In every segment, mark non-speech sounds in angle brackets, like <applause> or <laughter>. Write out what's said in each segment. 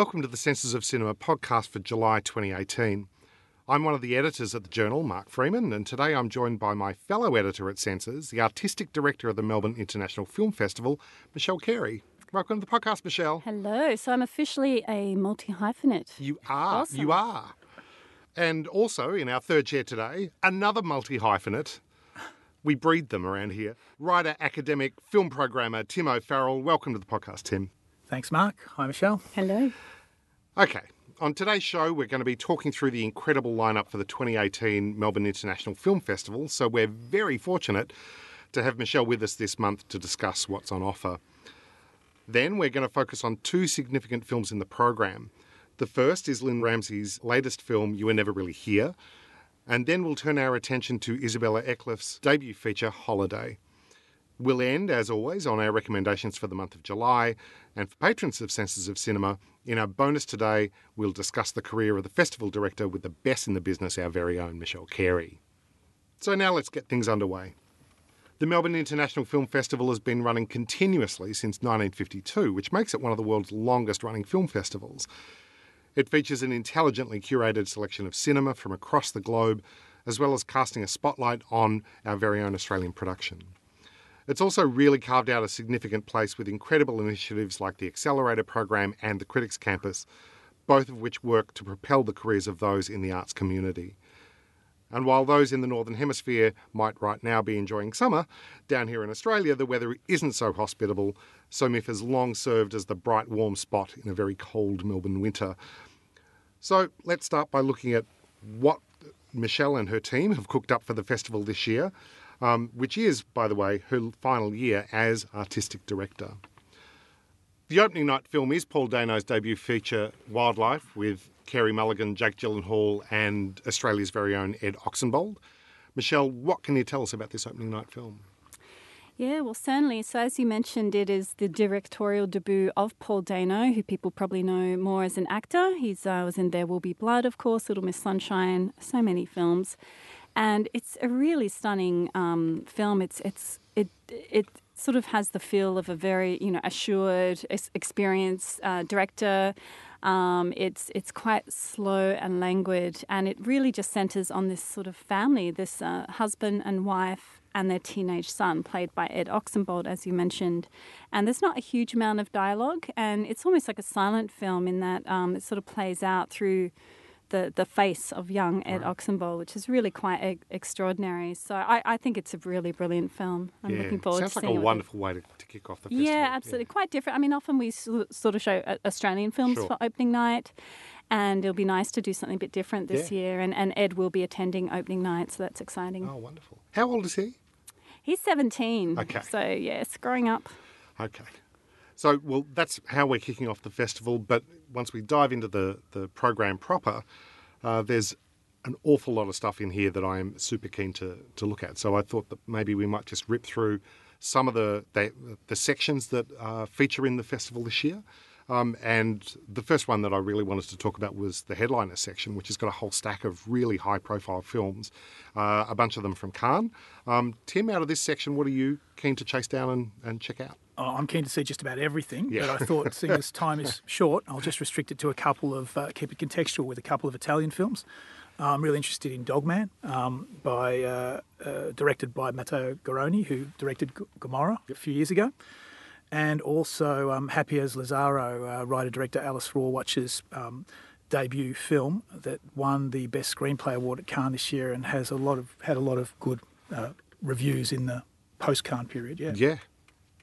Welcome to the Senses of Cinema podcast for July 2018. I'm one of the editors at the Journal, Mark Freeman, and today I'm joined by my fellow editor at Senses, the artistic director of the Melbourne International Film Festival, Michelle Carey. Welcome to the podcast, Michelle. Hello. So I'm officially a multi hyphenate. You are. Awesome. You are. And also, in our third chair today, another multi hyphenate. We breed them around here. Writer, academic, film programmer Tim O'Farrell. Welcome to the podcast, Tim. Thanks, Mark. Hi, Michelle. Hello. Okay, on today's show, we're going to be talking through the incredible lineup for the 2018 Melbourne International Film Festival. So we're very fortunate to have Michelle with us this month to discuss what's on offer. Then we're going to focus on two significant films in the program. The first is Lynne Ramsay's latest film, You Were Never Really Here. And then we'll turn our attention to Isabella Eklof's debut feature, Holiday. We'll end, as always, on our recommendations for the month of July. And for patrons of Senses of Cinema, in our bonus today, we'll discuss the career of the festival director with the best in the business, our very own Michelle Carey. So now let's get things underway. The Melbourne International Film Festival has been running continuously since 1952, which makes it one of the world's longest running film festivals. It features an intelligently curated selection of cinema from across the globe, as well as casting a spotlight on our very own Australian production. It's also really carved out a significant place with incredible initiatives like the Accelerator Program and the Critics Campus, both of which work to propel the careers of those in the arts community. And while those in the Northern Hemisphere might right now be enjoying summer, down here in Australia the weather isn't so hospitable, so MIFF has long served as the bright warm spot in a very cold Melbourne winter. So let's start by looking at what Michelle and her team have cooked up for the festival this year, um, which is, by the way, her final year as artistic director. The opening night film is Paul Dano's debut feature, Wildlife, with Carey Mulligan, Jake Gyllenhaal, and Australia's very own Ed Oxenbould. Michelle, what can you tell us about this opening night film? Yeah, well, certainly. So, as you mentioned, it is the directorial debut of Paul Dano, who people probably know more as an actor. He uh, was in There Will Be Blood, of course, Little Miss Sunshine, so many films, and it's a really stunning um, film. It's it's it it sort of has the feel of a very you know assured, experienced uh, director. Um, it's it's quite slow and languid, and it really just centres on this sort of family, this uh, husband and wife and their teenage son, played by Ed Oxenbould, as you mentioned. And there's not a huge amount of dialogue, and it's almost like a silent film in that um, it sort of plays out through the, the face of young Ed right. Oxenbould, which is really quite e- extraordinary. So I, I think it's a really brilliant film. I'm yeah. looking forward to it. Sounds to like a wonderful way to, to, kick off the festival. Yeah, absolutely. Yeah. Quite different. I mean, often we sort of show uh, Australian films sure. for opening night and it'll be nice to do something a bit different this yeah. year. And, and Ed will be attending opening night, so that's exciting. Oh, wonderful. How old is he? He's 17. Okay. So, yes, growing up. Okay. So, well, that's how we're kicking off the festival. But once we dive into the, the program proper, uh, there's an awful lot of stuff in here that I am super keen to, to look at. So I thought that maybe we might just rip through some of the, the, the sections that uh, feature in the festival this year. Um, and the first one that I really wanted to talk about was the headliner section, which has got a whole stack of really high profile films, uh, a bunch of them from Cannes. Um, Tim, out of this section, what are you keen to chase down and, and check out? I'm keen to see just about everything, Yeah. but I thought, <laughs> seeing as time is short, I'll just restrict it to a couple of, uh, keep it contextual with a couple of Italian films. Uh, I'm really interested in Dogman, um, by uh, uh, directed by Matteo Garrone, who directed G- Gomorrah a few years ago, and also um, Happy as Lazaro, uh, writer director Alice Rohrwacher's um, debut film that won the Best Screenplay Award at Cannes this year and has a lot of had a lot of good uh, reviews in the post Cannes period. Yeah. Yeah,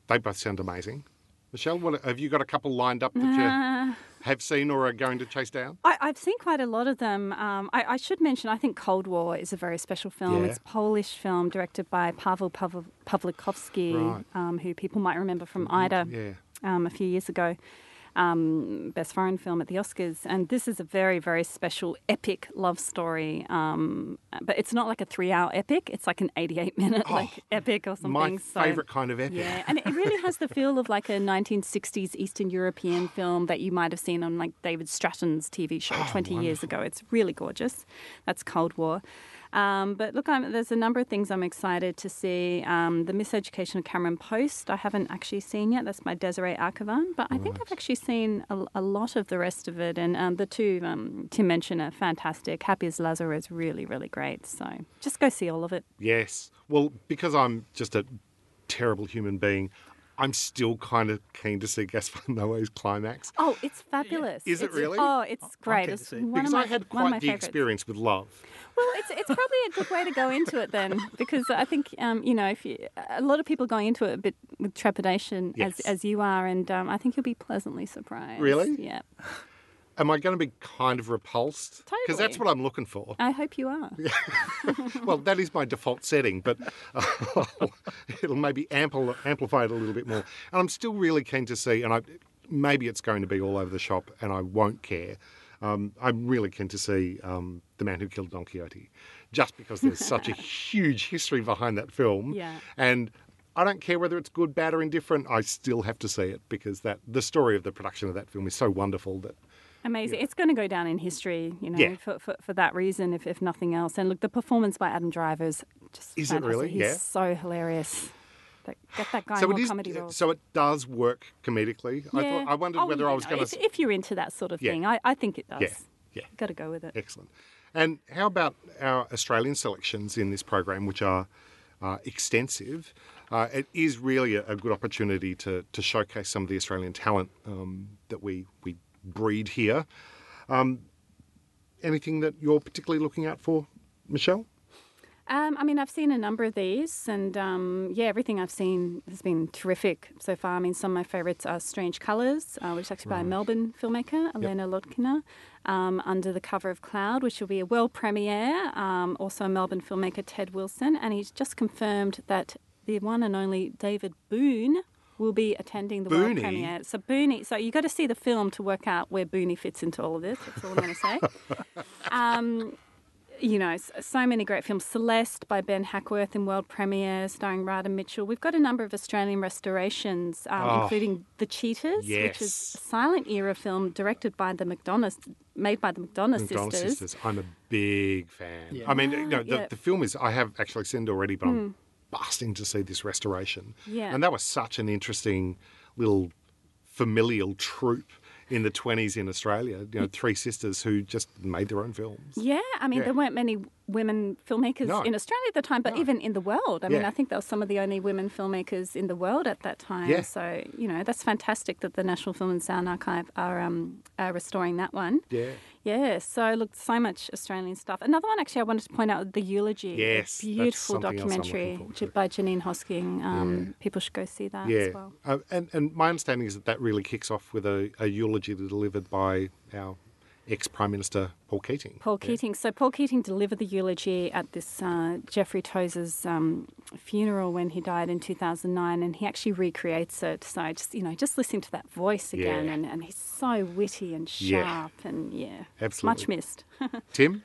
they both sound amazing. Michelle, what, have you got a couple lined up that Uh, you have seen or are going to chase down? I, I've seen quite a lot of them. Um, I, I should mention, I think Cold War is a very special film. Yeah. It's a Polish film directed by Pavel Pavel Pawlikowski, Right. um, who people might remember from Ida Yeah. um, a few years ago. Um, best foreign film at the Oscars, and this is a very, very special, epic love story. Um, but it's not like a three-hour epic; it's like an eighty-eight <laughs> minute Oh, like epic or something. My so, favourite kind of epic. Yeah, and it really has the feel of like a 1960s Eastern European film that you might have seen on like David Stratton's TV show Oh, 20 years ago. It's really gorgeous. That's Cold War. Um, but look, I'm, there's a number of things I'm excited to see. Um, the Miseducation of Cameron Post, I haven't actually seen yet. That's by Desiree Akhavan. But I think I've actually seen a, a lot of the rest of it. And um, the two um, Tim mentioned are fantastic. Happy as Lazarus is really, really great. So just go see all of it. Yes. Well, because I'm just a terrible human being, I'm still kind of keen to see Gaspar Noé's climax. Oh, it's fabulous. Is it really? Oh, it's great. keen to It's one Because of my, I had one of my quite the favourites. experience with love. Well, it's it's probably a good way to go into it then, <laughs> because I think um, you know if you, a lot of people are going into it a bit with trepidation Yes. as as you are, and um, I think you'll be pleasantly surprised. Really? Yeah. Am I going to be kind of repulsed? Totally. Because that's what I'm looking for. I hope you are. <laughs> Well, that is my default setting, but uh, <laughs> it'll maybe ampl- amplify it a little bit more. And I'm still really keen to see, and I, maybe it's going to be all over the shop, and I won't care. Um, I'm really keen to see um, The Man Who Killed Don Quixote, just because there's such a <laughs> huge history behind that film. Yeah. And I don't care whether it's good, bad, or indifferent. I still have to see it because that the story of the production of that film is so wonderful that Amazing. It's going to go down in history, you know, Yeah. for, for, for that reason, if, if nothing else. And look, the performance by Adam Driver is just Is it fantastic. really? He's Yeah. so hilarious. Get that guy so more is. comedy roles. So it does work comedically. I Yeah. thought I wondered Oh, whether you I was going if, to. if you're into that sort of Yeah. thing, I, I think it does. Yeah, yeah. Got to go with it. Excellent. And how about our Australian selections in this program, which are uh, extensive? Uh, it is really a, a good opportunity to, to showcase some of the Australian talent um, that we, we breed here. Um, anything that you're particularly looking out for, Michelle? Um, I mean, I've seen a number of these, and um, yeah, everything I've seen has been terrific so far. I mean, some of my favourites are Strange Colours, uh, which is actually by a Melbourne filmmaker, Alena Lodkina, um, Under the Cover of Cloud, which will be a world premiere. Um, also, a Melbourne filmmaker, Ted Wilson, and he's just confirmed that the one and only David Boon will be attending the world Booney? premiere. So Booney, so you've got to see the film to work out where Booney fits into all of this. That's all I'm going to say. <laughs> Um, you know, so many great films. Celeste by Ben Hackworth in world premiere, starring Radha Mitchell. We've got a number of Australian restorations, um, Oh. including The Cheaters, which is a silent era film directed by the McDonagh, made by the McDonagh, McDonald sisters. Sisters. I'm a big fan. Yeah. I mean, you know, the, yeah. Hmm. the film is, I have actually seen it already, but I'm busting to see this restoration. Yeah. And that was such an interesting little familial troupe in the 20s in Australia. You know, three sisters who just made their own films. Yeah, I mean, Yeah. there weren't many women filmmakers No. in Australia at the time, but even in the world. I mean, I think they were some of the only women filmmakers in the world at that time. Yeah. So, you know, that's fantastic that the National Film and Sound Archive are, um, are restoring that one. Yeah. Yeah, so look, so much Australian stuff. Another one, actually, I wanted to point out the eulogy. Yes, beautiful documentary by Janine Hosking. Um, People should go see that Yeah. as well. Uh, and, and my understanding is that that really kicks off with a, a eulogy delivered by our ex Prime Minister, Paul Keating. Paul Keating. So Paul Keating delivered the eulogy at this uh, Geoffrey Tozer's um, funeral when he died in 2009, and he actually recreates it. So just you know, just listening to that voice again, Yeah. and, and he's so witty and Yeah. sharp, and yeah, Absolutely. much missed. <laughs> Tim?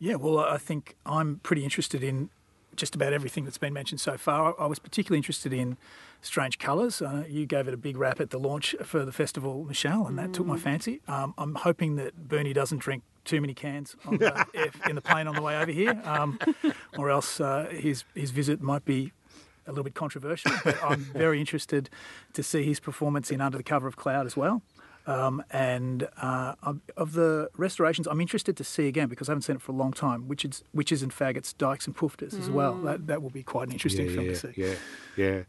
Yeah, well, I think I'm pretty interested in just about everything that's been mentioned so far. I was particularly interested in Strange Colours. Uh, you gave it a big rap at the launch for the festival, Michelle, and that took my fancy. Um, I'm hoping that Bernie doesn't drink too many cans on the, if, in the plane on the way over here, um, or else uh, his his visit might be a little bit controversial. But I'm very interested to see his performance in Under the Cover of Cloud as well. Um, and uh, of the restorations, I'm interested to see again because I haven't seen it for a long time. Which Witches, Witches and Faggots, Dykes and Poofters as well. That that will be quite an interesting yeah, film yeah, to see. Yeah, yeah.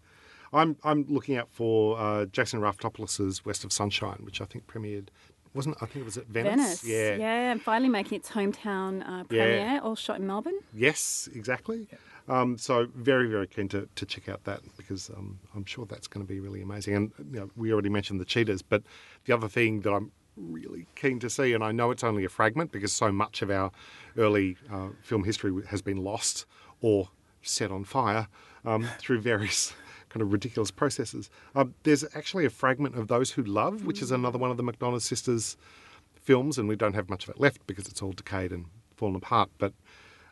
I'm I'm looking out for uh, Jason Raftopoulos' West of Sunshine, which I think premiered. Wasn't I think it was at Venice. Venice, Yeah. yeah, and finally making its hometown uh, premiere, all shot in Melbourne. Yes, exactly. Um, so very very keen to, to check out that because um, I'm sure that's going to be really amazing. And you know, we already mentioned the Cheaters, but the other thing that I'm really keen to see, and I know it's only a fragment because so much of our early uh, film history has been lost or set on fire um, <laughs> through various kind of ridiculous processes. Um, there's actually a fragment of Those Who Love, which is another one of the McDonagh sisters films, and we don't have much of it left because it's all decayed and fallen apart. But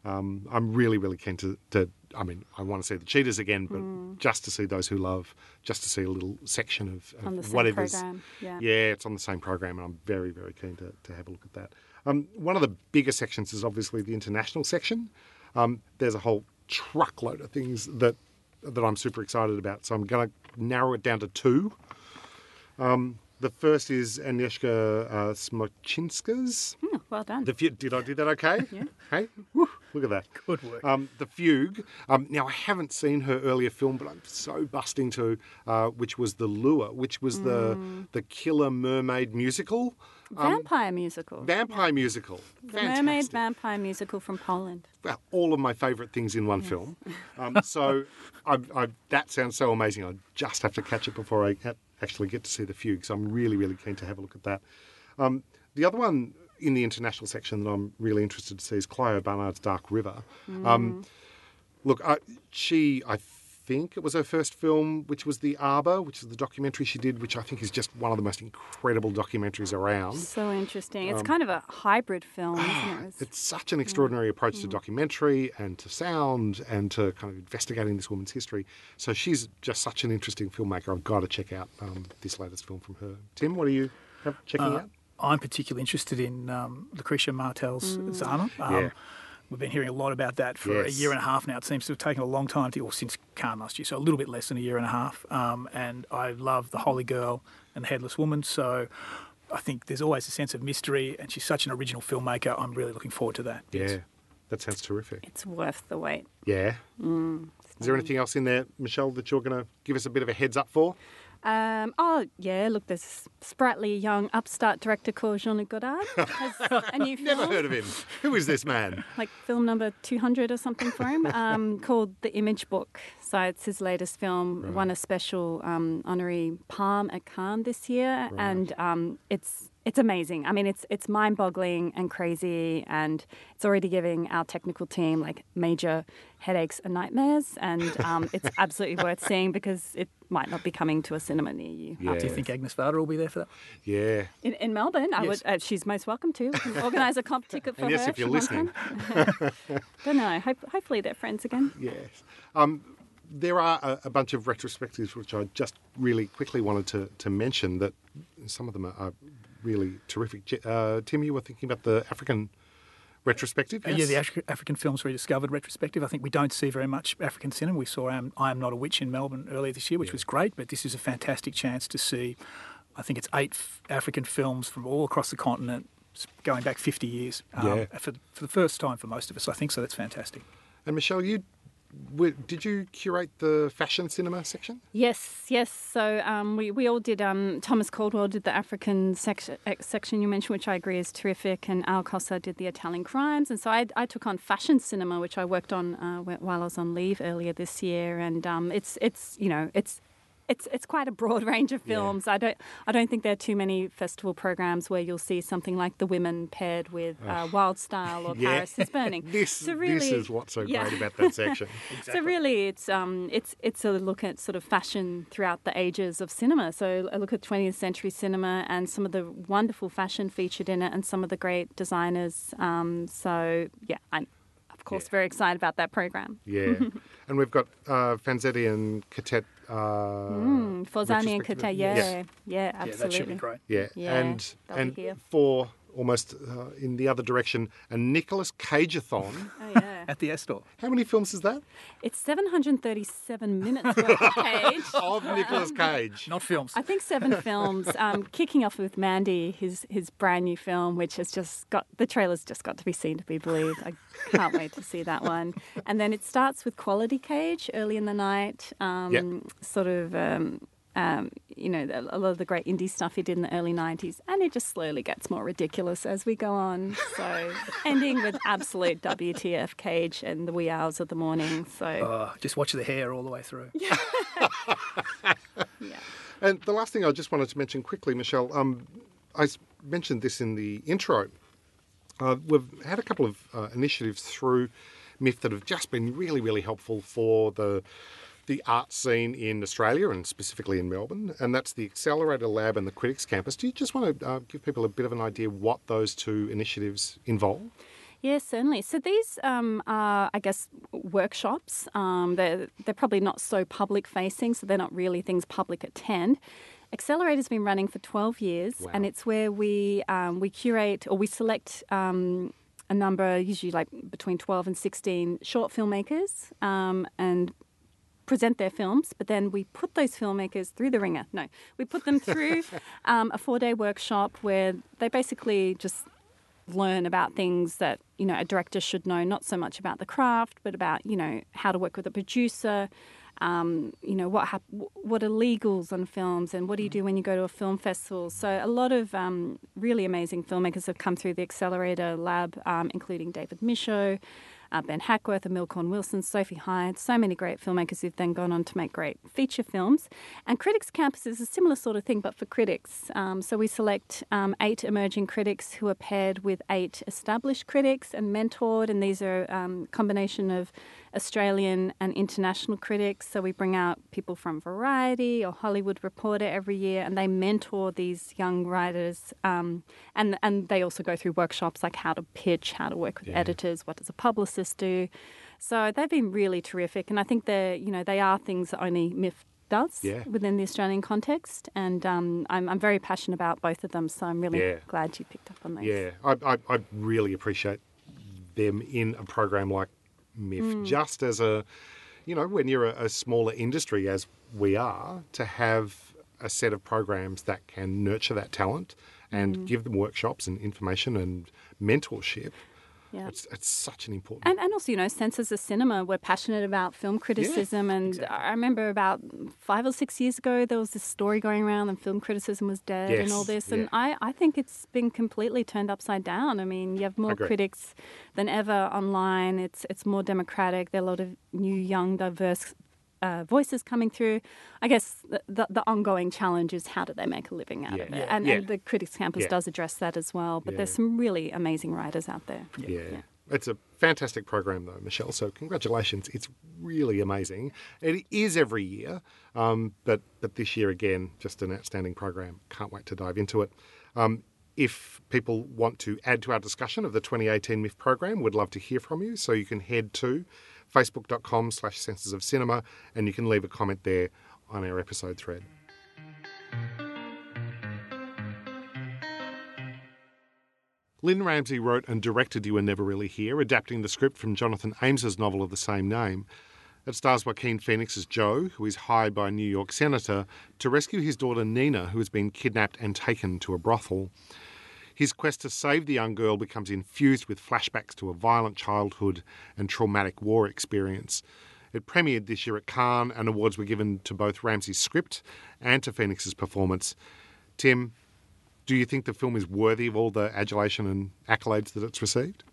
um, I'm really, really keen to, to. I mean, I want to see the Cheaters again, but just to see those who love, just to see a little section of, of On the same whatever's. program, yeah. yeah, it's on the same program, and I'm very, very keen to, to have a look at that. Um, one of the bigger sections is obviously the international section. Um, there's a whole truckload of things that that I'm super excited about. So I'm going to narrow it down to two. Um, the first is Agnieszka uh, Smoczynska's. Hmm, well done. The fu- did I do that okay? Yeah. Hey, Woo, look at that. Good work. Um, the Fugue. Um, now I haven't seen her earlier film, but I'm so busting to, uh, which was The Lure, which was the Mm. the killer mermaid musical, vampire musical. vampire musical. the mermaid vampire musical from Poland. Well, all of my favourite things in one film. <laughs> Um, so I, I, that sounds so amazing. I just have to catch it before I ha- actually get to see the Fugue. So I'm really, really keen to have a look at that. Um, the other one in the international section that I'm really interested to see is Clio Barnard's Dark River. Um, look, I, she, I think it was her first film, which was The Arbor, which is the documentary she did, which I think is just one of the most incredible documentaries around. So interesting. Um, It's kind of a hybrid film, isn't it? It's- It's such an extraordinary approach to documentary and to sound and to kind of investigating this woman's history. So she's just such an interesting filmmaker. I've got to check out um, this latest film from her. Tim, what are you checking Uh, out? I'm particularly interested in um, Lucrecia Martel's Zama. Um, Yeah. We've been hearing a lot about that for Yes. a year and a half now. It seems to have taken a long time to, or since Cannes last year, so a little bit less than a year and a half. Um, and I love The Holy Girl and The Headless Woman, so I think there's always a sense of mystery, and she's such an original filmmaker. I'm really looking forward to that. Yeah, that sounds terrific. It's worth the wait. Yeah. Is there anything else in there, Michelle, that you're going to give us a bit of a heads up for? Um, oh, yeah, look, this sprightly young upstart director called Jean Luc Godard. Has <laughs> a new film. Never heard of him. Who is this man? like film number 200 or something for him, um, <laughs> called The Image Book. So it's his latest film, won a special um, honorary Palm at Cannes this year, and um, it's it's amazing. I mean, it's it's mind-boggling and crazy, and it's already giving our technical team like major headaches and nightmares, and um, <laughs> it's absolutely worth seeing because it might not be coming to a cinema near you. Yeah. Do you think Agnes Varda will be there for that? Yeah. In, in Melbourne, I would. Uh, she's most welcome to. We <laughs> organise a comp ticket for And yes, her. if you're listening. Don't <laughs> know. Hope, hopefully they're friends again. Yes. Um, there are a, a bunch of retrospectives which I just really quickly wanted to, to mention that some of them are, are really terrific. Uh, Tim, you were thinking about the African retrospective? Uh, Yeah, the Af- African Films Rediscovered retrospective. I think we don't see very much African cinema. We saw um, I Am Not a Witch in Melbourne earlier this year, which was great, but this is a fantastic chance to see, I think it's eight f- African films from all across the continent, going back 50 years. um, Yeah. For, for the first time for most of us, I think, so that's fantastic. And Michelle, you did you curate the fashion cinema section? Yes, yes. So um, we, we all did. Um, Thomas Caldwell did the African section, section you mentioned, which I agree is terrific, and Al Cossar did the Italian crimes. And so I, I took on fashion cinema, which I worked on uh, while I was on leave earlier this year. And um, it's it's you know it's. It's, it's quite a broad <laughs> range of Yeah. films. I don't I don't think there are too many festival programs where you'll see something like The Women paired with uh, Wild Style or <laughs> Yeah. Paris is Burning. <laughs> This, So this is what's so yeah. great about that section. So really, it's um, it's it's a look at sort of fashion throughout the ages of cinema. So a look at 20th century cinema and some of the wonderful fashion featured in it, and some of the great designers. Um, so yeah, I'm of course Yeah. very excited about that program. Yeah. and we've got uh, Fanzetti and Cattet. Uh, Mm, Forzani and retrospective. Kate, Yes. yeah, yeah, Yeah, absolutely. that should be great. Yeah, Yeah, and they'll be and here. for almost uh, in the other direction, a Nicolas Cageathon. Oh <laughs> yeah, At the Astor. How many films is that? it's 737 minutes <laughs> worth of Cage. <laughs> Of Nicolas Cage. Not films. I think seven films. Um, kicking off with Mandy, his his brand new film, which has just got the trailer's just got to be seen to be believed. I can't wait to see that one. And then it starts with Quality Cage early in the night. Um, Yep. Sort of. Um, um, you know, a lot of the great indie stuff he did in the early 90s, and it just slowly gets more ridiculous as we go on. So, <laughs> ending with absolute WTF Cage and the wee hours of the morning. So, Uh, just watch the hair all the way through. <laughs> yeah. And the last thing I just wanted to mention quickly, Michelle, um, I s- mentioned this in the intro. Uh, we've had a couple of uh, initiatives through MIFF that have just been really, really helpful for the the art scene in Australia and specifically in Melbourne, and that's the Accelerator Lab and the Critics Campus. Do you just want to uh, give people a bit of an idea what those two initiatives involve? Yes, certainly. So these um, are, I guess, workshops. Um, they're, they're probably not so public facing, so they're not really things public attend. Accelerator's been running for 12 years, Wow. and it's where we, um, we curate or we select um, a number, usually like between 12 and 16 short filmmakers, um, and present their films, but then we put those filmmakers through the ringer. No, we put them through <laughs> um, a four day workshop where they basically just learn about things that you know a director should know not so much about the craft but about you know how to work with a producer um, you know what hap- what are legals on films and what do you do when you go to a film festival so a lot of um, really amazing filmmakers have come through the accelerator lab um, including david michôd uh, Ben Hackworth and Milcorn Wilson, Sophie Hyde, so many great filmmakers who've then gone on to make great feature films. And Critics Campus is a similar sort of thing, but for critics. Um, so we select um, eight emerging critics who are paired with eight established critics and mentored, and these are a um, combination of Australian and international critics. So we bring out people from Variety or Hollywood Reporter every year, and they mentor these young writers. Um, and and they also go through workshops like how to pitch, how to work with yeah. editors, what does a publicist do. So they've been really terrific, and I think they're you know they are things that only MIFF does yeah. within the Australian context, and um, I'm, I'm very passionate about both of them. So I'm really yeah. glad you picked up on those. Yeah, I, I, I really appreciate them in a program like MIFF, mm. just as a, you know, when you're a, a smaller industry as we are, to have a set of programs that can nurture that talent and mm. give them workshops and information and mentorship yeah. It's, it's such an important. And, and also, you know, Senses of Cinema, we're passionate about film criticism. Yeah, and exactly. I remember about five or six years ago, there was this story going around and film criticism was dead yes, and all this. And yeah. I, I think it's been completely turned upside down. I mean, you have more critics than ever online, it's, it's more democratic. There are a lot of new, young, diverse uh, voices coming through. I guess the, the, the, ongoing challenge is how do they make a living out yeah. of it? Yeah. And, yeah. and, the Critics Campus does address that as well. But there's some really amazing writers out there. Yeah. It's a fantastic program, though, Michelle. So congratulations! It's really amazing. It is every year, um, but but this year again, just an outstanding program. Can't wait to dive into it. Um, if people want to add to our discussion of the 2018 MIFF program, we'd love to hear from you. So you can head to facebook.com slash senses of cinema, and you can leave a comment there on our episode thread. Lynne Ramsay wrote and directed You Were Never Really Here, adapting the script from Jonathan Ames's novel of the same name. It stars Joaquin Phoenix as Joe, who is hired by a New York senator to rescue his daughter Nina, who has been kidnapped and taken to a brothel. His quest to save the young girl becomes infused with flashbacks to a violent childhood and traumatic war experience. It premiered this year at Cannes, and awards were given to both Ramsay's script and to Phoenix's performance. Tim, do you think the film is worthy of all the adulation and accolades that it's received?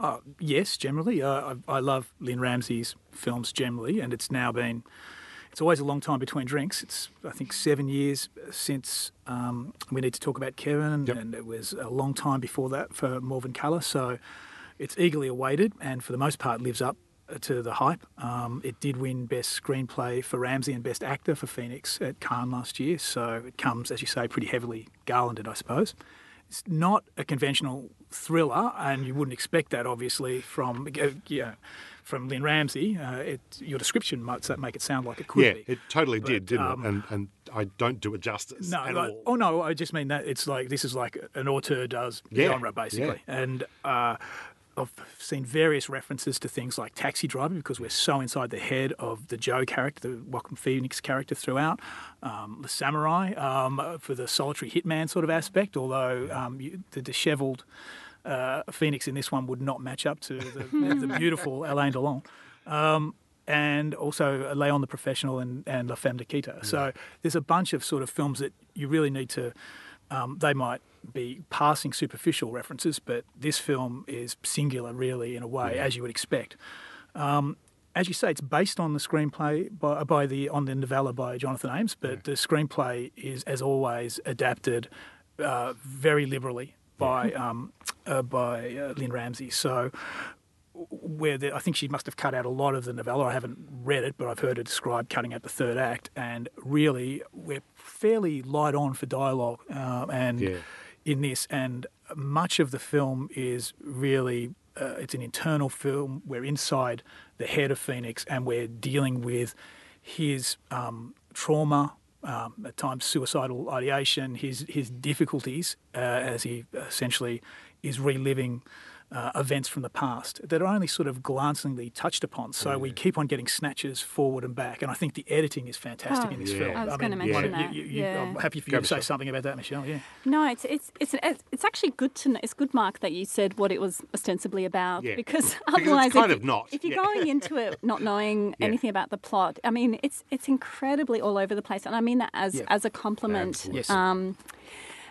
Uh, yes, generally. Uh, I, I, love Lynne Ramsay's films generally, and it's now been it's always a long time between drinks. It's I think seven years since um, we need to talk about Kevin, yep. and it was a long time before that for Morvern Callar. So it's eagerly awaited, and for the most part lives up to the hype. Um, it did win Best Screenplay for Ramsay and Best Actor for Phoenix at Cannes last year. So it comes, as you say, pretty heavily garlanded, I suppose. It's not a conventional thriller, and you wouldn't expect that, obviously, from uh, yeah from Lynne Ramsay, Uh, it, your description might make it sound like it could yeah, be. it totally but, did, didn't um, it? And, and I don't do it justice no, like, Oh no, I just mean that it's like this is like an auteur does yeah, genre basically, yeah. and. Uh, I've seen various references to things like Taxi Driver because we're so inside the head of the Joe character, the Joaquin Phoenix character throughout. Um, the Samurai um, for the solitary hitman sort of aspect, although um, you, the dishevelled uh, Phoenix in this one would not match up to the, <laughs> the beautiful Alain Delon. Um, and also Leon the Professional and, and La Femme Nikita. Yeah. So there's a bunch of sort of films that you really need to, um, they might be passing superficial references, but this film is singular, really, in a way, yeah. as you would expect. Um, as you say, it's based on the screenplay by, by, the on the novella by Jonathan Ames, but yeah. the screenplay is, as always, adapted uh, very liberally by um, uh, by uh, Lynne Ramsay. So where the, I think she must have cut out a lot of the novella. I haven't read it, but I've heard her describe cutting out the third act. And really, we're fairly light on for dialogue, uh, and yeah. in this, and much of the film is really uh, it's an internal film. We're inside the head of Phoenix, and we're dealing with his um, trauma um, at times suicidal ideation, his his difficulties uh, as he essentially is reliving uh, events from the past that are only sort of glancingly touched upon. So we keep on getting snatches forward and back, and I think the editing is fantastic Oh, in this Yeah. film. I was mean, gonna you- mention you- that, you- you- yeah. I'm happy for Go you to for say something about that, Michelle. Yeah. No, it's it's it's an, it's, it's actually good to know, it's good, Mark, that you said what it was ostensibly about Yeah. because <laughs> it's otherwise, kind if, of not, If you're yeah. going into it <laughs> not knowing Yeah. anything about the plot, I mean, it's it's incredibly all over the place, and I mean that as Yeah. as a compliment. Absolutely. Yes. Um,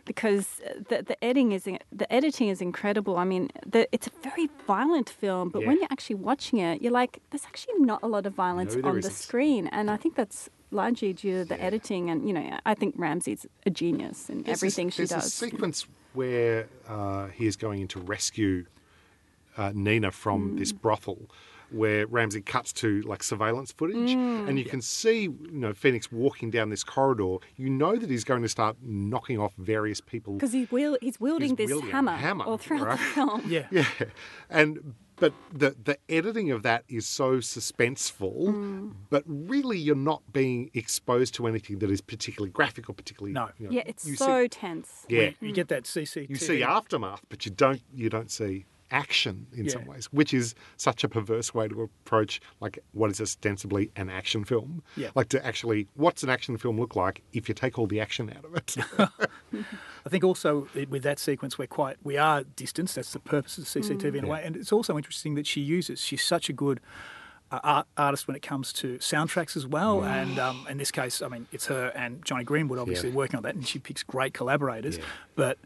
because the, the editing is the editing is incredible. I mean, the, it's a very violent film, but when you're actually watching it, you're like, there's actually not a lot of violence No, on the isn't. screen, and I think that's largely due to the Yeah. editing. And you know, I think Ramsay's a genius in There's everything this, she there's does. a sequence where uh, he is going in to rescue uh, Nina from Mm. this brothel, where Ramsay cuts to like surveillance footage, Mm. and you can see you know Phoenix walking down this corridor. You know that he's going to start knocking off various people. Because he will. He's wielding He's this wielding hammer, hammer, all throughout right? the <laughs> film. Yeah. Yeah, and but the the editing of that is so suspenseful, Mm. but really you're not being exposed to anything that is particularly graphic or particularly. No. you know, Yeah, it's so See, tense. yeah, You get that CCTV. you see aftermath, but you don't you don't see action in some ways, which is such a perverse way to approach like what is ostensibly an action film. Yeah. Like to actually, what's an action film look like if you take all the action out of it? <laughs> I think also with that sequence we're quite we are distanced. That's the purpose of the CCTV in a way, and it's also interesting that she uses. She's such a good uh, art, artist when it comes to soundtracks as well. And um, in this case, I mean, it's her and Jonny Greenwood obviously Yeah. working on that, and she picks great collaborators. Yeah. But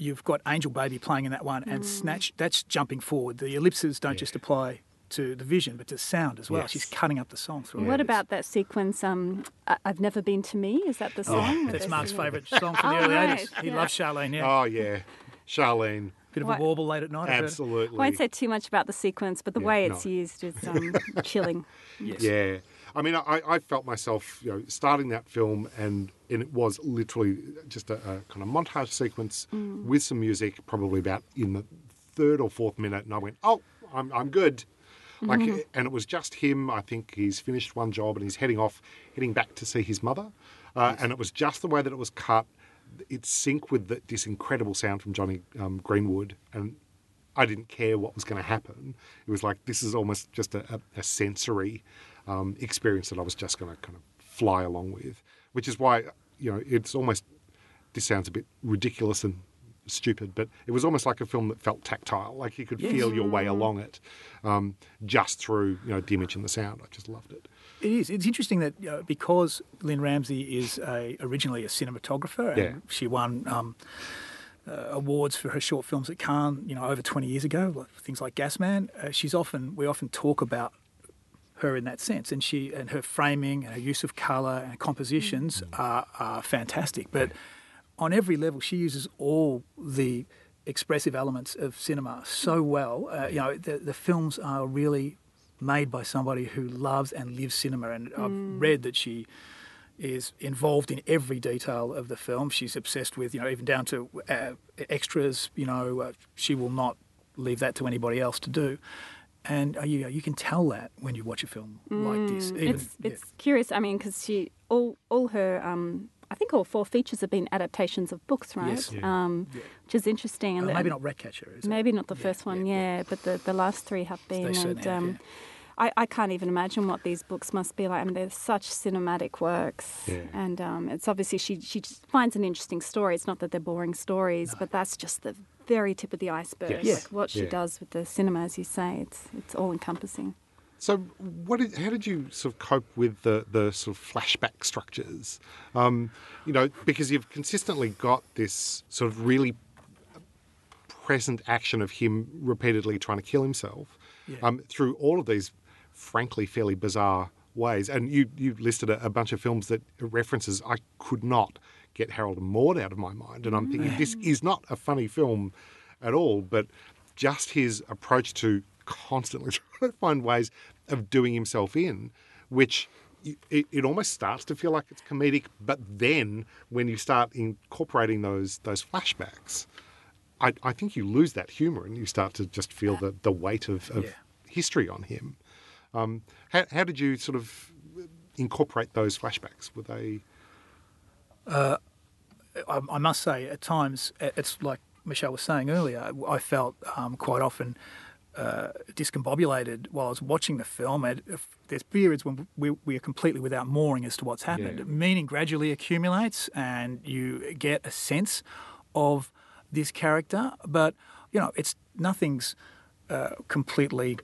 you've got Angel Baby playing in that one, and Snatch. That's jumping forward. The ellipses don't just apply to the vision, but to sound as well. Yes. She's cutting up the song through. What about that sequence? Um, I- I've never been to me. Is that the song? Oh, That's Mark's favourite song from the Oh, early right, 80s. He yeah. loves Charlene, yeah. oh yeah, Charlene, Bit of What- a warble late at night. Absolutely. I Won't say too much about the sequence, but the Yeah, way no. it's used is um, <laughs> chilling. Yes. Yeah. I mean, I, I felt myself, you know, starting that film, and, and it was literally just a, a kind of montage sequence with some music, probably about in the third or fourth minute, and I went, oh, I'm, I'm good. Like, and it was just him. I think he's finished one job and he's heading off, heading back to see his mother. Uh, And it was just the way that it was cut. It synced with the, this incredible sound from Jonny um, Greenwood, and I didn't care what was going to happen. It was like this is almost just a, a, a sensory um, experience that I was just going to kind of fly along with, which is why you know it's almost. This sounds a bit ridiculous and stupid, but it was almost like a film that felt tactile, like you could Yes. feel your way along it, um, just through you know the image and the sound. I just loved it. It is. It's interesting that uh, because Lynne Ramsay is a, originally a cinematographer, and Yeah. she won um, uh, awards for her short films at Cannes, you know, over 20 years ago, like things like Gasman. Uh, she's often we often talk about her in that sense, and she and her framing and her use of colour and compositions are, are fantastic. But on every level, she uses all the expressive elements of cinema so well. Uh, you know, the, the films are really made by somebody who loves and lives cinema, and I've read that she is involved in every detail of the film. She's obsessed with, you know, even down to uh, extras. You know, uh, she will not leave that to anybody else to do. And uh, you, you can tell that when you watch a film like this. Even, it's yeah. it's curious. I mean, because she all all her um, I think all four features have been adaptations of books, right? Yes. Yeah. Um, Which is interesting. Uh, And maybe not Ratcatcher, is it? Maybe not the Yeah, first one, yeah, yeah, yeah. but the, the last three have been. They certainly and have, um, yeah. I, I can't even imagine what these books must be like. I mean, they're such cinematic works, Yeah. and um, it's obviously she she just finds an interesting story. It's not that they're boring stories, but that's just the very tip of the iceberg. Yes. Yeah. Like what she Yeah. does with the cinema, as you say, it's it's all encompassing. So, what how did you sort of cope with the, the sort of flashback structures? Um, you know, because you've consistently got this sort of really present action of him repeatedly trying to kill himself Yeah. um, through all of these, frankly, fairly bizarre ways. And you, you listed a, a bunch of films that references I could not get Harold and Maude out of my mind. And I'm thinking, this is not a funny film at all, but just his approach to constantly <laughs> trying to find ways of doing himself in, which it, it almost starts to feel like it's comedic. But then when you start incorporating those those flashbacks, I, I think you lose that humour and you start to just feel the, the weight of, of Yeah. history on him. Um, how, how did you sort of incorporate those flashbacks? Were they I, I must say, at times, uh, it's like Michelle was saying earlier, I felt um, quite often uh, discombobulated while I was watching the film. And there's periods when we, we, are completely without mooring as to what's happened. Yeah. Meaning gradually accumulates, and you get a sense of this character, but you know, it's nothing's uh, completely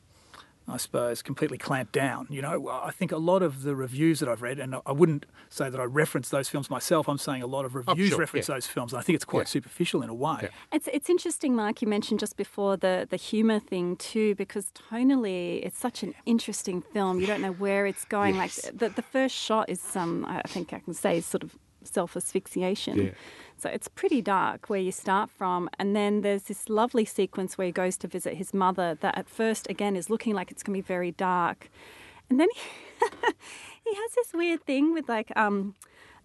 I suppose, completely clamped down. You know, I think a lot of the reviews that I've read, and I wouldn't say that I reference those films myself. I'm saying a lot of oh, reviews sure, reference yeah. those films, and I think it's quite yeah. superficial in a way. Yeah. It's it's interesting, Mark. You mentioned just before the the humour thing too, because tonally, it's such an interesting film. You don't know where it's going. Yes. Like the the first shot is some, I think I can say, sort of self asphyxiation. So it's pretty dark where you start from. And then there's this lovely sequence where he goes to visit his mother that at first, again, is looking like it's going to be very dark. And then he, <laughs> he has this weird thing with like, um,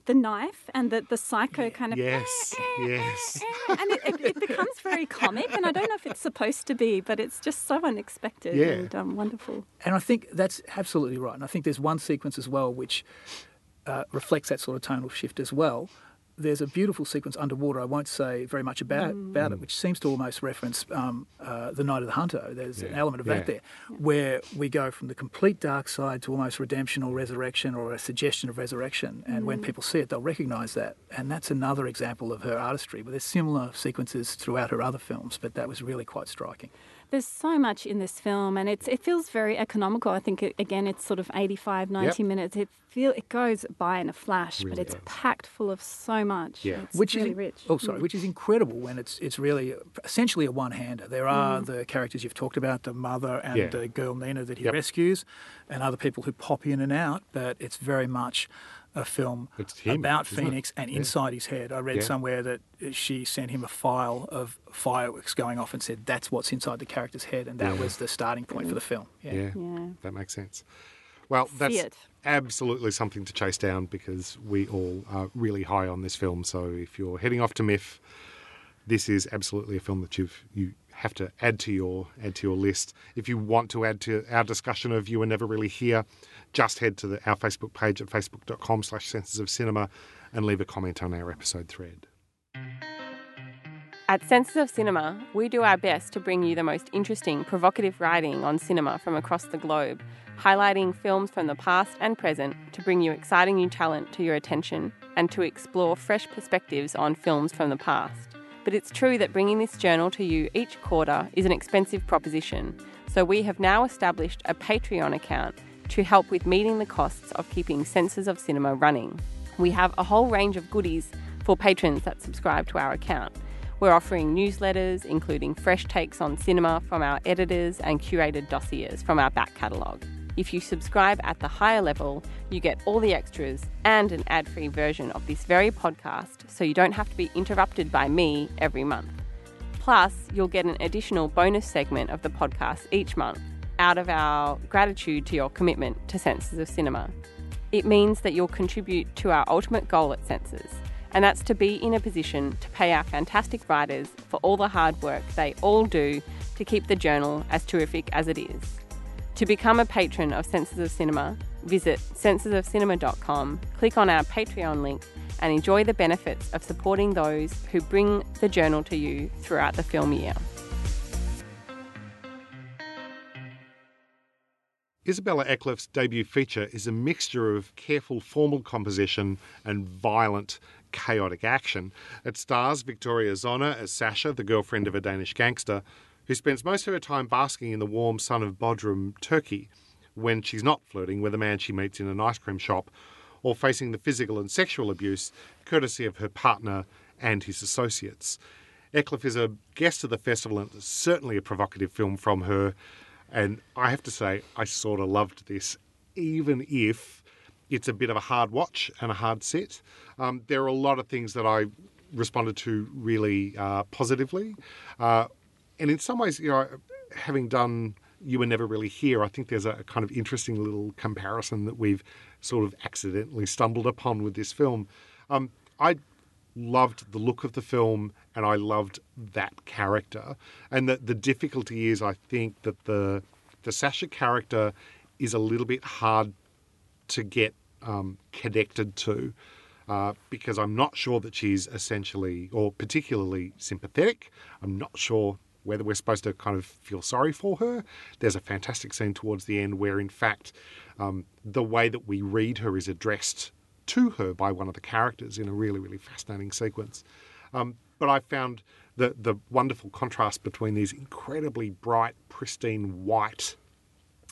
the knife and the, the psycho kind of yes eh, eh, eh, yes and it, it, it, becomes very comic and i don't know if it's supposed to be but it's just so unexpected yeah. and um, wonderful and i think that's absolutely right and i think there's one sequence as well which uh, reflects that sort of tonal shift as well there's a beautiful sequence underwater. I won't say very much about mm. about it, which seems to almost reference um, uh, the Night of the Hunter. There's yeah. an element of yeah. that there, where we go from the complete dark side to almost redemption or resurrection or a suggestion of resurrection. And mm. when people see it, they'll recognise that. And that's another example of her artistry. But there's similar sequences throughout her other films, but that was really quite striking. There's so much in this film, and it's it feels very economical. I think it, again, it's sort of 85, 90 yep. minutes. It feel it goes by in a flash, really but it's does. packed full of so much. Yeah, it's which really is rich. Oh, sorry, mm. which is incredible when it's it's really essentially a one-hander. There are mm. the characters you've talked about, the mother and yeah. the girl Nina that he yep. rescues, and other people who pop in and out. But it's very much a film him, about Phoenix and inside his head. I read yeah. somewhere that she sent him a file of fireworks going off and said that's what's inside the character's head, and that yeah. was the starting point for the film. Yeah. that makes sense. Well, that's absolutely something to chase down because we all are really high on this film. So if you're heading off to MIFF, this is absolutely a film that you've you have to add to your add to your list. If you want to add to our discussion of You Were Never Really Here, just head to the, our Facebook page at facebook.com slash senses of cinema and leave a comment on our episode thread. At Senses of Cinema, we do our best to bring you the most interesting, provocative writing on cinema from across the globe, highlighting films from the past and present to bring you exciting new talent to your attention and to explore fresh perspectives on films from the past. But it's true that bringing this journal to you each quarter is an expensive proposition, so we have now established a Patreon account to help with meeting the costs of keeping Senses of Cinema running. We have a whole range of goodies for patrons that subscribe to our account. We're offering newsletters, including fresh takes on cinema from our editors and curated dossiers from our back catalogue. If you subscribe at the higher level, you get all the extras and an ad free version of this very podcast, so you don't have to be interrupted by me every month. Plus, you'll get an additional bonus segment of the podcast each month out of our gratitude to your commitment to Senses of Cinema. It means that you'll contribute to our ultimate goal at Senses, and that's to be in a position to pay our fantastic writers for all the hard work they all do to keep the journal as terrific as it is. To become a patron of Senses of Cinema, visit sensesofcinema.com, click on our Patreon link, and enjoy the benefits of supporting those who bring the journal to you throughout the film year. Isabella Eklof's debut feature is a mixture of careful formal composition and violent, chaotic action. It stars Victoria Sonne as Sasha, the girlfriend of a Danish gangster, who spends most of her time basking in the warm sun of Bodrum, Turkey, when she's not flirting with a man she meets in an ice cream shop or facing the physical and sexual abuse courtesy of her partner and his associates. Eckloff is a guest of the festival and certainly a provocative film from her and I have to say, I sort of loved this, even if it's a bit of a hard watch and a hard set. Um, there are a lot of things that I responded to really uh, positively. Uh, and in some ways, you know, having done You Were Never Really Here, I think there's a kind of interesting little comparison that we've sort of accidentally stumbled upon with this film. Um, I loved the look of the film and I loved that character. And that the difficulty is, I think, that the the Sasha character is a little bit hard to get um, connected to. uh, because I'm not sure that she's essentially or particularly sympathetic. I'm not sure whether we're supposed to kind of feel sorry for her. There's a fantastic scene towards the end where, in fact, um, the way that we read her is addressed to her by one of the characters in a really, really fascinating sequence. Um, but I found the the wonderful contrast between these incredibly bright, pristine white.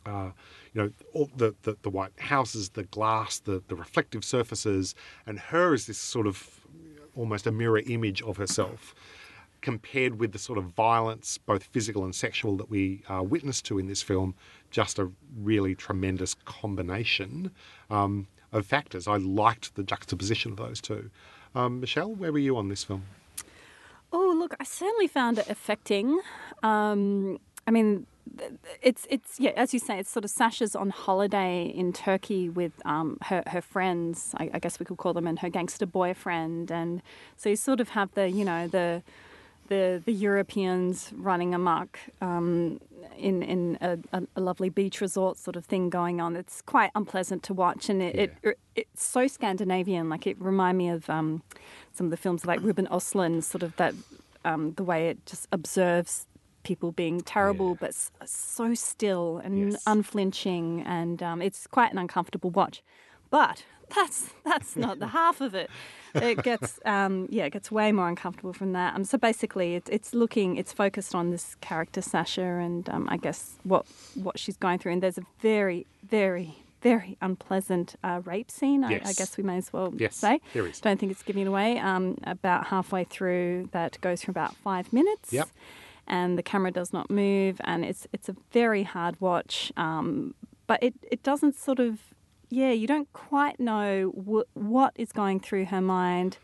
Uh, you know, all the, the, the white houses, the glass, the, the reflective surfaces, and her as this sort of almost a mirror image of herself, compared with the sort of violence, both physical and sexual, that we are witness to in this film. Just a really tremendous combination um, of factors. I liked the juxtaposition of those two. Um, Michelle, where were you on this film? Oh, look, I certainly found it affecting. Um, I mean, it's it's yeah, as you say, it's sort of Sasha's on holiday in Turkey with um, her her friends. I, I, guess we could call them, and her gangster boyfriend. And so you sort of have the you know the the the Europeans running amok um, in in a, a, lovely beach resort sort of thing going on. It's quite unpleasant to watch, and it, yeah. it it's so Scandinavian. Like it remind me of um, some of the films like Ruben Östlund, sort of that um, the way it just observes people being terrible, yeah. but so still and yes. unflinching, and um, it's quite an uncomfortable watch. But that's that's not the half of it. It gets um, yeah, it gets way more uncomfortable from that. Um, so basically, it's it's looking, it's focused on this character Sasha, and um, I guess what what she's going through. And there's a very very very unpleasant uh, rape scene. I, I, guess we may as well yes, say. There is. Don't think it's giving it away. Um, about halfway through, that goes for about five minutes. Yep and the camera does not move, and it's it's a very hard watch. Um, but it, it doesn't sort of yeah, you don't quite know wh- what is going through her mind,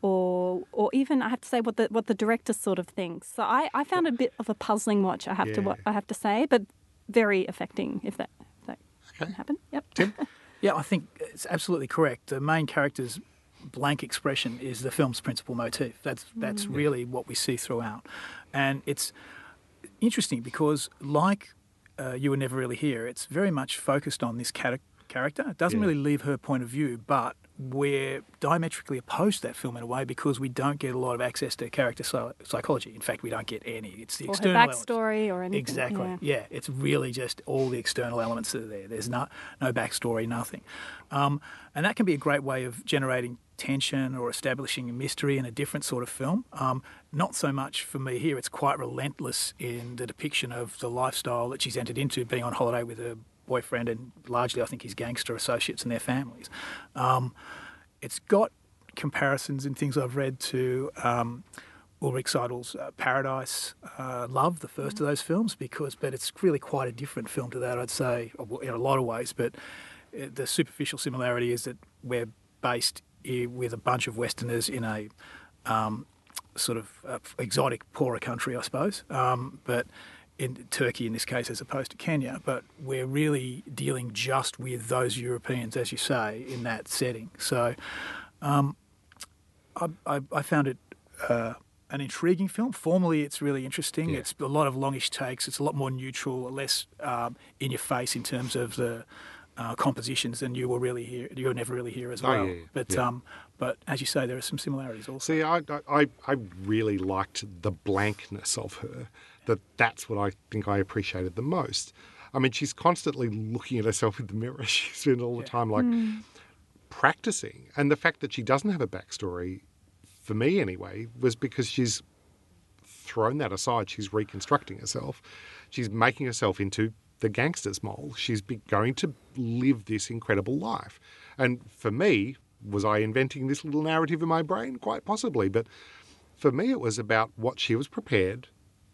or or even I have to say what the what the director sort of thinks. So I, I found a bit of a puzzling watch. I have yeah. to I have to say, but very affecting if that if that okay. can happen. Yep. Tim. <laughs> yeah, I think it's absolutely correct. The main character's blank expression is the film's principal motif. That's that's mm. really what we see throughout. And it's interesting because, like uh, You Were Never Really Here, it's very much focused on this cat- character. It doesn't yeah. really leave her point of view, but we're diametrically opposed to that film in a way because we don't get a lot of access to character psychology. In fact, we don't get any. It's the or external her backstory elements. or anything. Exactly. Yeah. yeah. it's really just all the external elements that are there. There's no no backstory, nothing, um, and that can be a great way of generating tension or establishing a mystery in a different sort of film. Um, not so much for me here. It's quite relentless in the depiction of the lifestyle that she's entered into, being on holiday with her boyfriend and largely, I think, his gangster associates and their families. Um, it's got comparisons in things I've read to. Um, Ulrich Seidl's uh, Paradise uh, Love, the 1st of those films, because but it's really quite a different film to that, I'd say, in a lot of ways. But uh, the superficial similarity is that we're based with a bunch of Westerners in a um, sort of uh, exotic, poorer country, I suppose. Um, but in Turkey, in this case, as opposed to Kenya. But we're really dealing just with those Europeans, as you say, in that setting. So um, I, I, I, found it. Uh, an intriguing film. Formally, it's really interesting. Yeah. It's a lot of longish takes. It's a lot more neutral, less um, in your face in terms of the uh, compositions than you will really hear. You'll never really hear as oh, well. Oh, yeah, yeah. But. Um, but as you say, there are some similarities also. See, I, I I really liked the blankness of her. That that's what I think I appreciated the most. I mean, she's constantly looking at herself in the mirror. <laughs> She's spent all the time like mm. practicing, and the fact that she doesn't have a backstory, for me anyway, was because she's thrown that aside. She's reconstructing herself. She's making herself into the gangster's mole. She's going to live this incredible life. And for me, was I inventing this little narrative in my brain? Quite possibly. But for me, it was about what she was prepared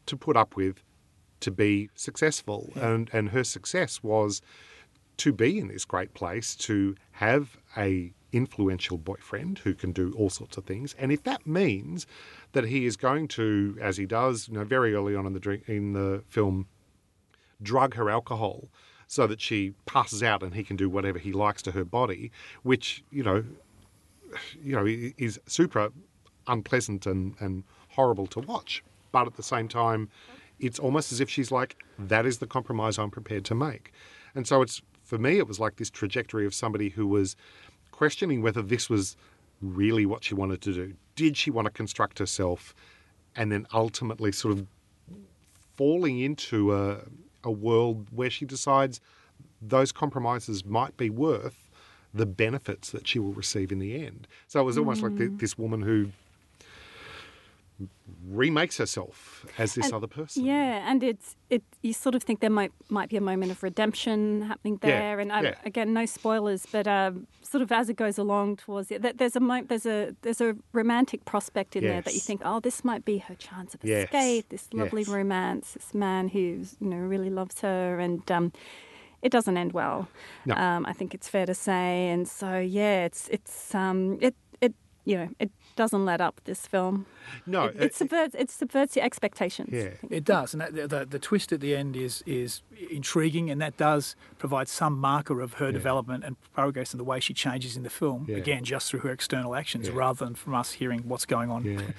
to put up with to be successful. Yeah. And, and her success was to be in this great place, to have a influential boyfriend who can do all sorts of things. And if that means that he is going to, as he does, you know, very early on in the drink, in the film, drug her alcohol so that she passes out and he can do whatever he likes to her body, which you know, <sighs> you know, is super unpleasant and, and horrible to watch. But at the same time, it's almost as if she's like, that is the compromise I'm prepared to make. And so it's for me, it was like this trajectory of somebody who was questioning whether this was really what she wanted to do? Did she want to construct herself and then ultimately sort of falling into a, a world where she decides those compromises might be worth the benefits that she will receive in the end? So it was almost like the, mm. this woman who remakes herself as this And- other person. Yeah, and it's it. You sort of think there might might be a moment of redemption happening there, Yeah, and I, yeah. again, no spoilers, but um, sort of as it goes along towards it, there's a mo- there's a there's a romantic prospect in there that you think, oh, this might be her chance of Yes, escape. This lovely yes. romance, this man who's you know really loves her, and um, it doesn't end well. No. Um, I think it's fair to say, and so yeah, it's it's um, it it you know it doesn't let up this film. No, it, it subverts it subverts your expectations. Yeah. It does, and that, the, the, the twist at the end is is intriguing, and that does provide some marker of her development and progress in the way she changes in the film. Yeah. Again, just through her external actions, Yeah. rather than from us hearing what's going on. Yeah. <laughs>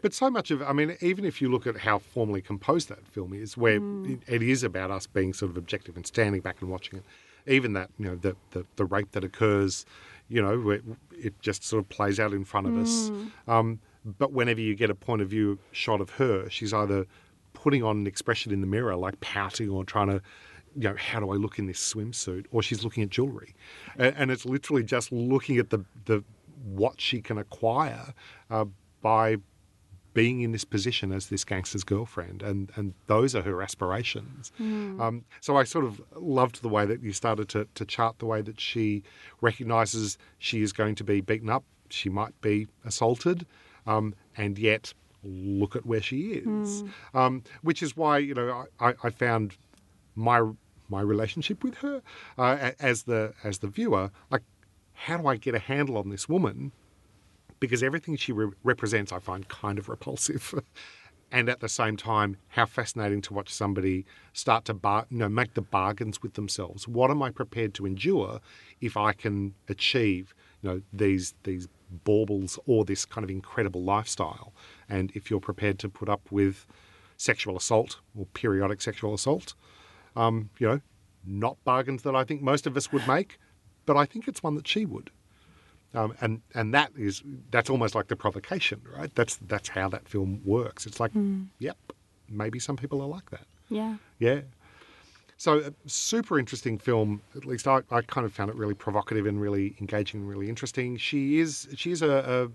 But so much of, I mean, even if you look at how formally composed that film is, where mm. it, it is about us being sort of objective and standing back and watching it, even that, you know, the, the, the rape that occurs, you know, where it just sort of plays out in front of us. Um, but whenever you get a point of view shot of her, she's either putting on an expression in the mirror, like pouting or trying to, you know, how do I look in this swimsuit? Or she's looking at jewellery. And, and it's literally just looking at the, the what she can acquire uh, by being in this position as this gangster's girlfriend, and, and those are her aspirations. Um, so I sort of loved the way that you started to, to chart the way that she recognises she is going to be beaten up, she might be assaulted, um, and yet look at where she is. Um, which is why you know I, I, I found my my relationship with her uh, as the as the viewer like how do I get a handle on this woman because everything she re- represents I find kind of repulsive. <laughs> and at the same time, how fascinating to watch somebody start to bar- you know, make the bargains with themselves. What am I prepared to endure if I can achieve you know, these, these baubles or this kind of incredible lifestyle? And if you're prepared to put up with sexual assault or periodic sexual assault, um, you know, not bargains that I think most of us would make, but I think it's one that she would. Um, and and that is that's almost like the provocation, right? That's that's how that film works. It's like, yep, maybe some people are like that. Yeah. Yeah. So a super interesting film. At least I, I kind of found it really provocative and really engaging and really interesting. She is she is a, a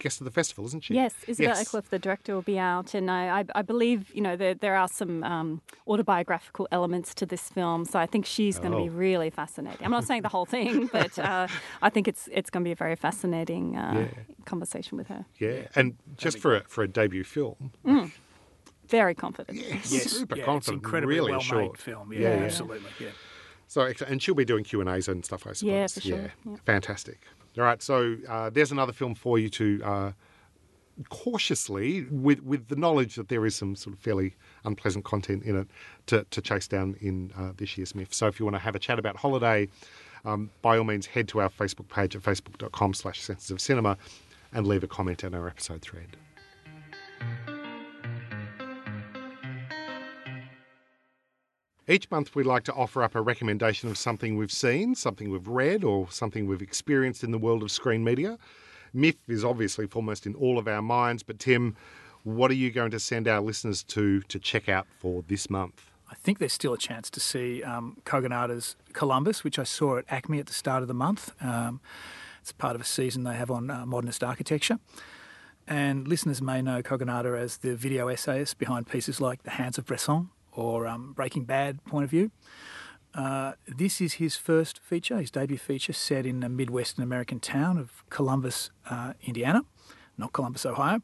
guest of the festival, isn't she? Yes, Isabel Yes. Eklof, the director, will be out, and I, I, I believe you know there, there are some um, autobiographical elements to this film, so I think she's going to be Oh. really fascinating. I'm not saying the whole thing, <laughs> but uh, I think it's it's going to be a very fascinating uh, conversation with her. Yeah, and just for a, for a debut film, Very confident. yes, Yes, super yeah, confident, it's incredibly really well short. made film. Yeah, Yeah, yeah. absolutely. Yeah. So and she'll be doing Q and A's and stuff, I suppose. Yeah, for sure. Yeah. fantastic. All right, so uh, there's another film for you to uh, cautiously, with with the knowledge that there is some sort of fairly unpleasant content in it, to, to chase down in uh, this year's MIFF. So if you want to have a chat about holiday, um, by all means head to our Facebook page at facebook.com slash senses of cinema and leave a comment in our episode thread. Each month, we like to offer up a recommendation of something we've seen, something we've read, or something we've experienced in the world of screen media. MIFF is obviously foremost in all of our minds, but Tim, what are you going to send our listeners to to check out for this month? I think there's still a chance to see um, Columbus, which I saw at ACMI at the start of the month. Um, it's part of a season they have on uh, modernist architecture. And listeners may know Kogonada as the video essayist behind pieces like The Hands of Bresson or um, Breaking Bad Point of View. Uh, this is his first feature, his debut feature, set in the Midwestern American town of Columbus, uh, Indiana, not Columbus, Ohio,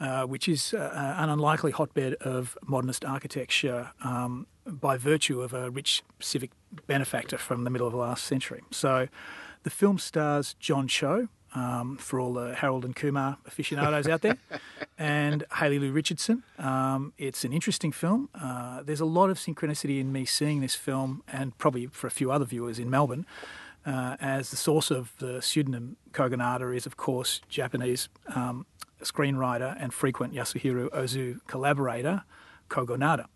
uh, which is uh, an unlikely hotbed of modernist architecture um, by virtue of a rich civic benefactor from the middle of the last century. So the film stars John Cho, um, for all the Harold and Kumar aficionados out there, <laughs> and Haley Lu Richardson. Um, it's an interesting film. Uh, there's a lot of synchronicity in me seeing this film, and probably for a few other viewers in Melbourne, uh, as the source of the pseudonym Kogonada is, of course, Japanese um, screenwriter and frequent Yasuhiro Ozu collaborator Kogo Noda.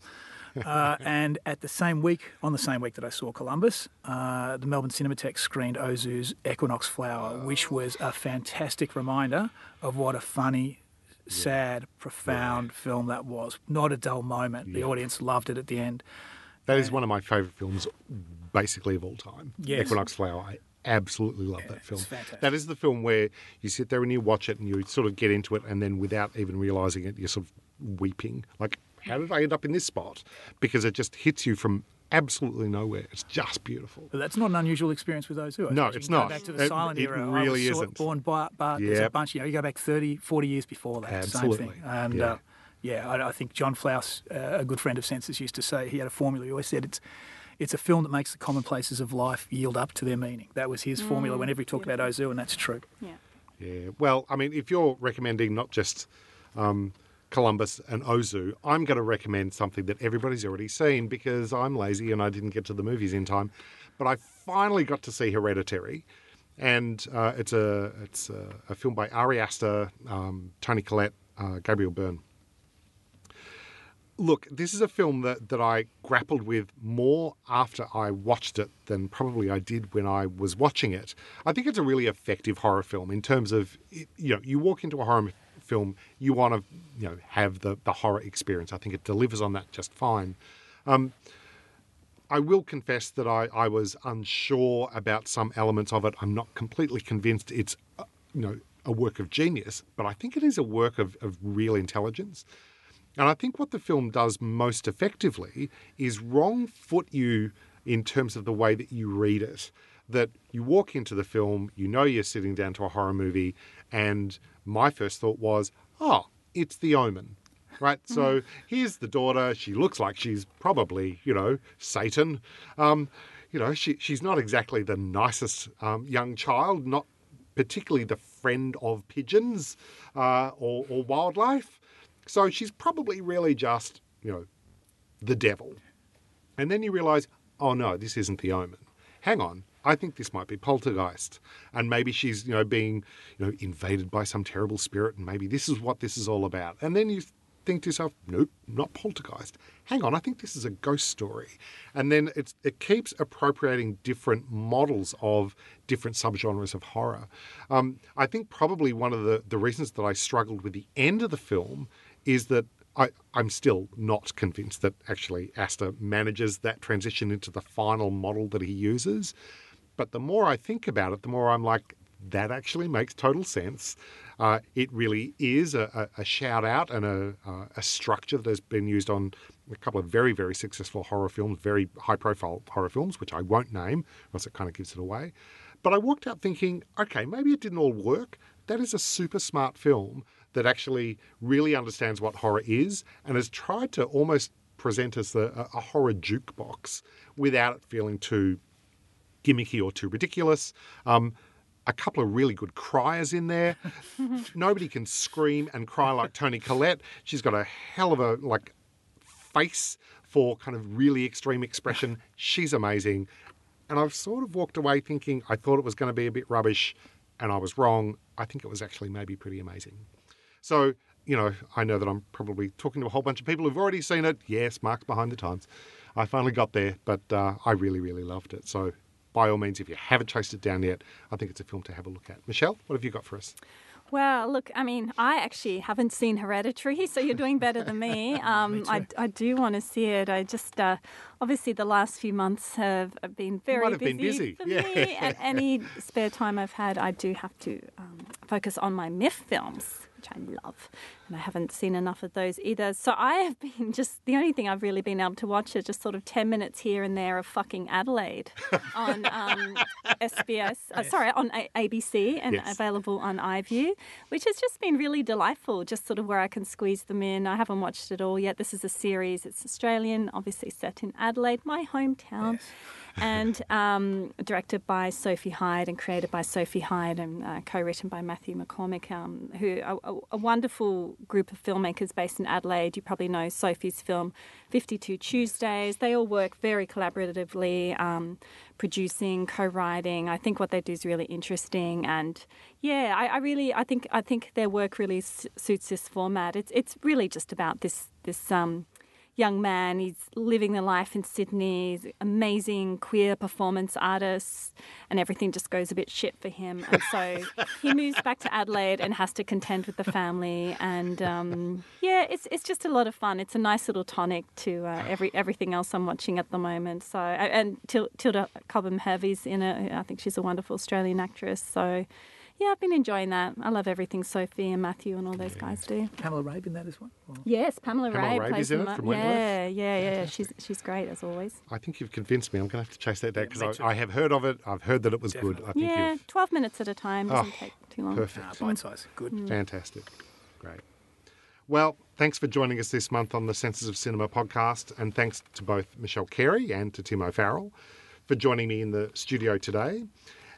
Uh, and at the same week, on the same week that I saw Columbus, uh, the Melbourne Cinematheque screened Ozu's Equinox Flower, which was a fantastic reminder of what a funny, sad, profound film that was. Not a dull moment. The audience loved it at the end. That is one of my favourite films, basically of all time. Yes. Equinox Flower. I absolutely love that film. That is the film where you sit there and you watch it and you sort of get into it, and then without even realising it, you're sort of weeping. Like, how did I end up in this spot? Because it just hits you from absolutely nowhere. It's just beautiful. But that's not an unusual experience with Ozu. I No, it's You go not. Back to the It- silent it era. I really was isn't. Born by, but there's a bunch. You know, you go back 30, 40 years before that. Same Absolutely. thing. And Yeah. uh, yeah, I, I think John Flaus, uh, a good friend of Senses, used to say he had a formula. He always said it's it's a film that makes the commonplaces of life yield up to their meaning. That was his formula whenever he talked about Ozu, and that's true. Yeah. Yeah. Well, I mean, if you're recommending not just um, Columbus and Ozu, I'm going to recommend something that everybody's already seen because I'm lazy and I didn't get to the movies in time. But I finally got to see Hereditary, and uh, it's a it's a, a film by Ari Aster, um, Toni Collette, uh, Gabriel Byrne. Look, this is a film that, that I grappled with more after I watched it than probably I did when I was watching it. I think it's a really effective horror film in terms of, you know, you walk into a horror film, you want to, you know, have the, the horror experience. I think it delivers on that just fine. Um, I will confess that I, I was unsure about some elements of it. I'm not completely convinced it's, uh, you know, a work of genius, but I think it is a work of, of real intelligence. And I think what the film does most effectively is wrong foot you in terms of the way that you read it. That you walk into the film, you know you're sitting down to a horror movie, and my first thought was, oh, it's The Omen. Right, so here's the daughter. She looks like she's probably, you know, Satan. Um, you know, she, she's not exactly the nicest um, young child, not particularly the friend of pigeons uh, or, or wildlife. So she's probably really just, you know, the devil. And then you realize, oh no, this isn't the omen. Hang on, I think this might be poltergeist. And maybe she's, you know, being, you know, invaded by some terrible spirit, and maybe this is what this is all about. And then you think to yourself, nope, not poltergeist. Hang on, I think this is a ghost story. And then it keeps appropriating different models of different subgenres of horror. Um, I think probably one of the, the reasons that I struggled with the end of the film is that I, I'm still not convinced that actually Aster manages that transition into the final model that he uses. But the more I think about it, the more I'm like, that actually makes total sense. Uh, it really is a, a, shout out and a, uh, a structure that has been used on a couple of very, very successful horror films, very high profile horror films, which I won't name, unless it kind of gives it away. But I walked out thinking, okay, maybe it didn't all work. That is a super smart film that actually really understands what horror is and has tried to almost present us a, a horror jukebox without it feeling too gimmicky or too ridiculous. Um, a couple of really good criers in there. <laughs> Nobody can scream and cry like Toni Collette. She's got a hell of a like face for kind of really extreme expression. She's amazing. And I've sort of walked away thinking I thought it was going to be a bit rubbish and I was wrong. I think it was actually maybe pretty amazing. So, you know, I know that I'm probably talking to a whole bunch of people who've already seen it. Yes, Mark's behind the times. I finally got there, but uh, I really, really loved it. So, by all means, if you haven't chased it down yet, I think it's a film to have a look at. Michelle, what have you got for us? Well, look, I mean, I actually haven't seen Hereditary, <laughs> so you're doing better than me. <laughs> Um, I, I do want to see it. I just, uh, obviously, the last few months have been very busy, been busy, for yeah. me. And any <laughs> spare time I've had, I do have to um, focus on my MIFF films, which I love. And I haven't seen enough of those either. So I have been <laughs> just, the only thing I've really been able to watch is just sort of 10 minutes here and there of fucking Adelaide <laughs> on um, SBS, uh, sorry, on A- ABC and Yes. available on iView, which has just been really delightful, just sort of where I can squeeze them in. I haven't watched it all yet. This is a series, it's Australian, obviously set in Adelaide, my hometown. And um, directed by Sophie Hyde and created by Sophie Hyde and uh, co-written by Matthew McCormick, um, who a, a, wonderful group of filmmakers based in Adelaide. You probably know Sophie's film 52 Tuesdays. They all work very collaboratively, um, producing, co-writing. I think what they do is really interesting, and yeah, I, I really, I think, I think their work really suits this format. It's it's really just about this this. Um, young man. He's living the life in Sydney. He's amazing queer performance artist, and everything just goes a bit shit for him. And so <laughs> he moves back to Adelaide and has to contend with the family. And um, yeah, it's it's just a lot of fun. It's a nice little tonic to uh, every everything else I'm watching at the moment. So and Tilda Cobham-Hurley's in it. I think she's a wonderful Australian actress. So yeah, I've been enjoying that. I love everything Sophie and Matthew and all those guys do. Pamela Rabe in that as well? Or? Yes, Pamela, Pamela Rabe plays in it from Yeah, yeah, yeah. She's she's great as always. I think you've convinced me. I'm going to have to chase that down because I, I, have heard of it. I've heard that it was Definitely. good. I think yeah, 12 minutes at a time doesn't oh, take too long. Perfect. bite size. Good. Mm. Fantastic. Great. Well, thanks for joining us this month on the Senses of Cinema podcast, and thanks to both Michelle Carey and to Tim O'Farrell for joining me in the studio today.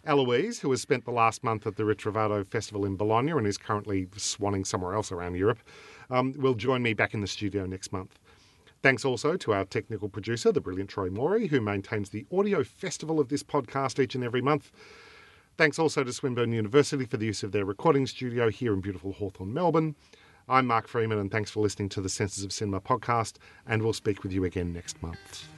Eloise, who has spent the last month at the Ritrovato Festival in Bologna and is currently swanning somewhere else around Europe, um, will join me back in the studio next month. Thanks also to our technical producer, the brilliant Troy Morey, who maintains the audio festival of this podcast each and every month. Thanks also to Swinburne University for the use of their recording studio here in beautiful Hawthorn, Melbourne. I'm Mark Freeman, and thanks for listening to the Senses of Cinema podcast, and we'll speak with you again next month.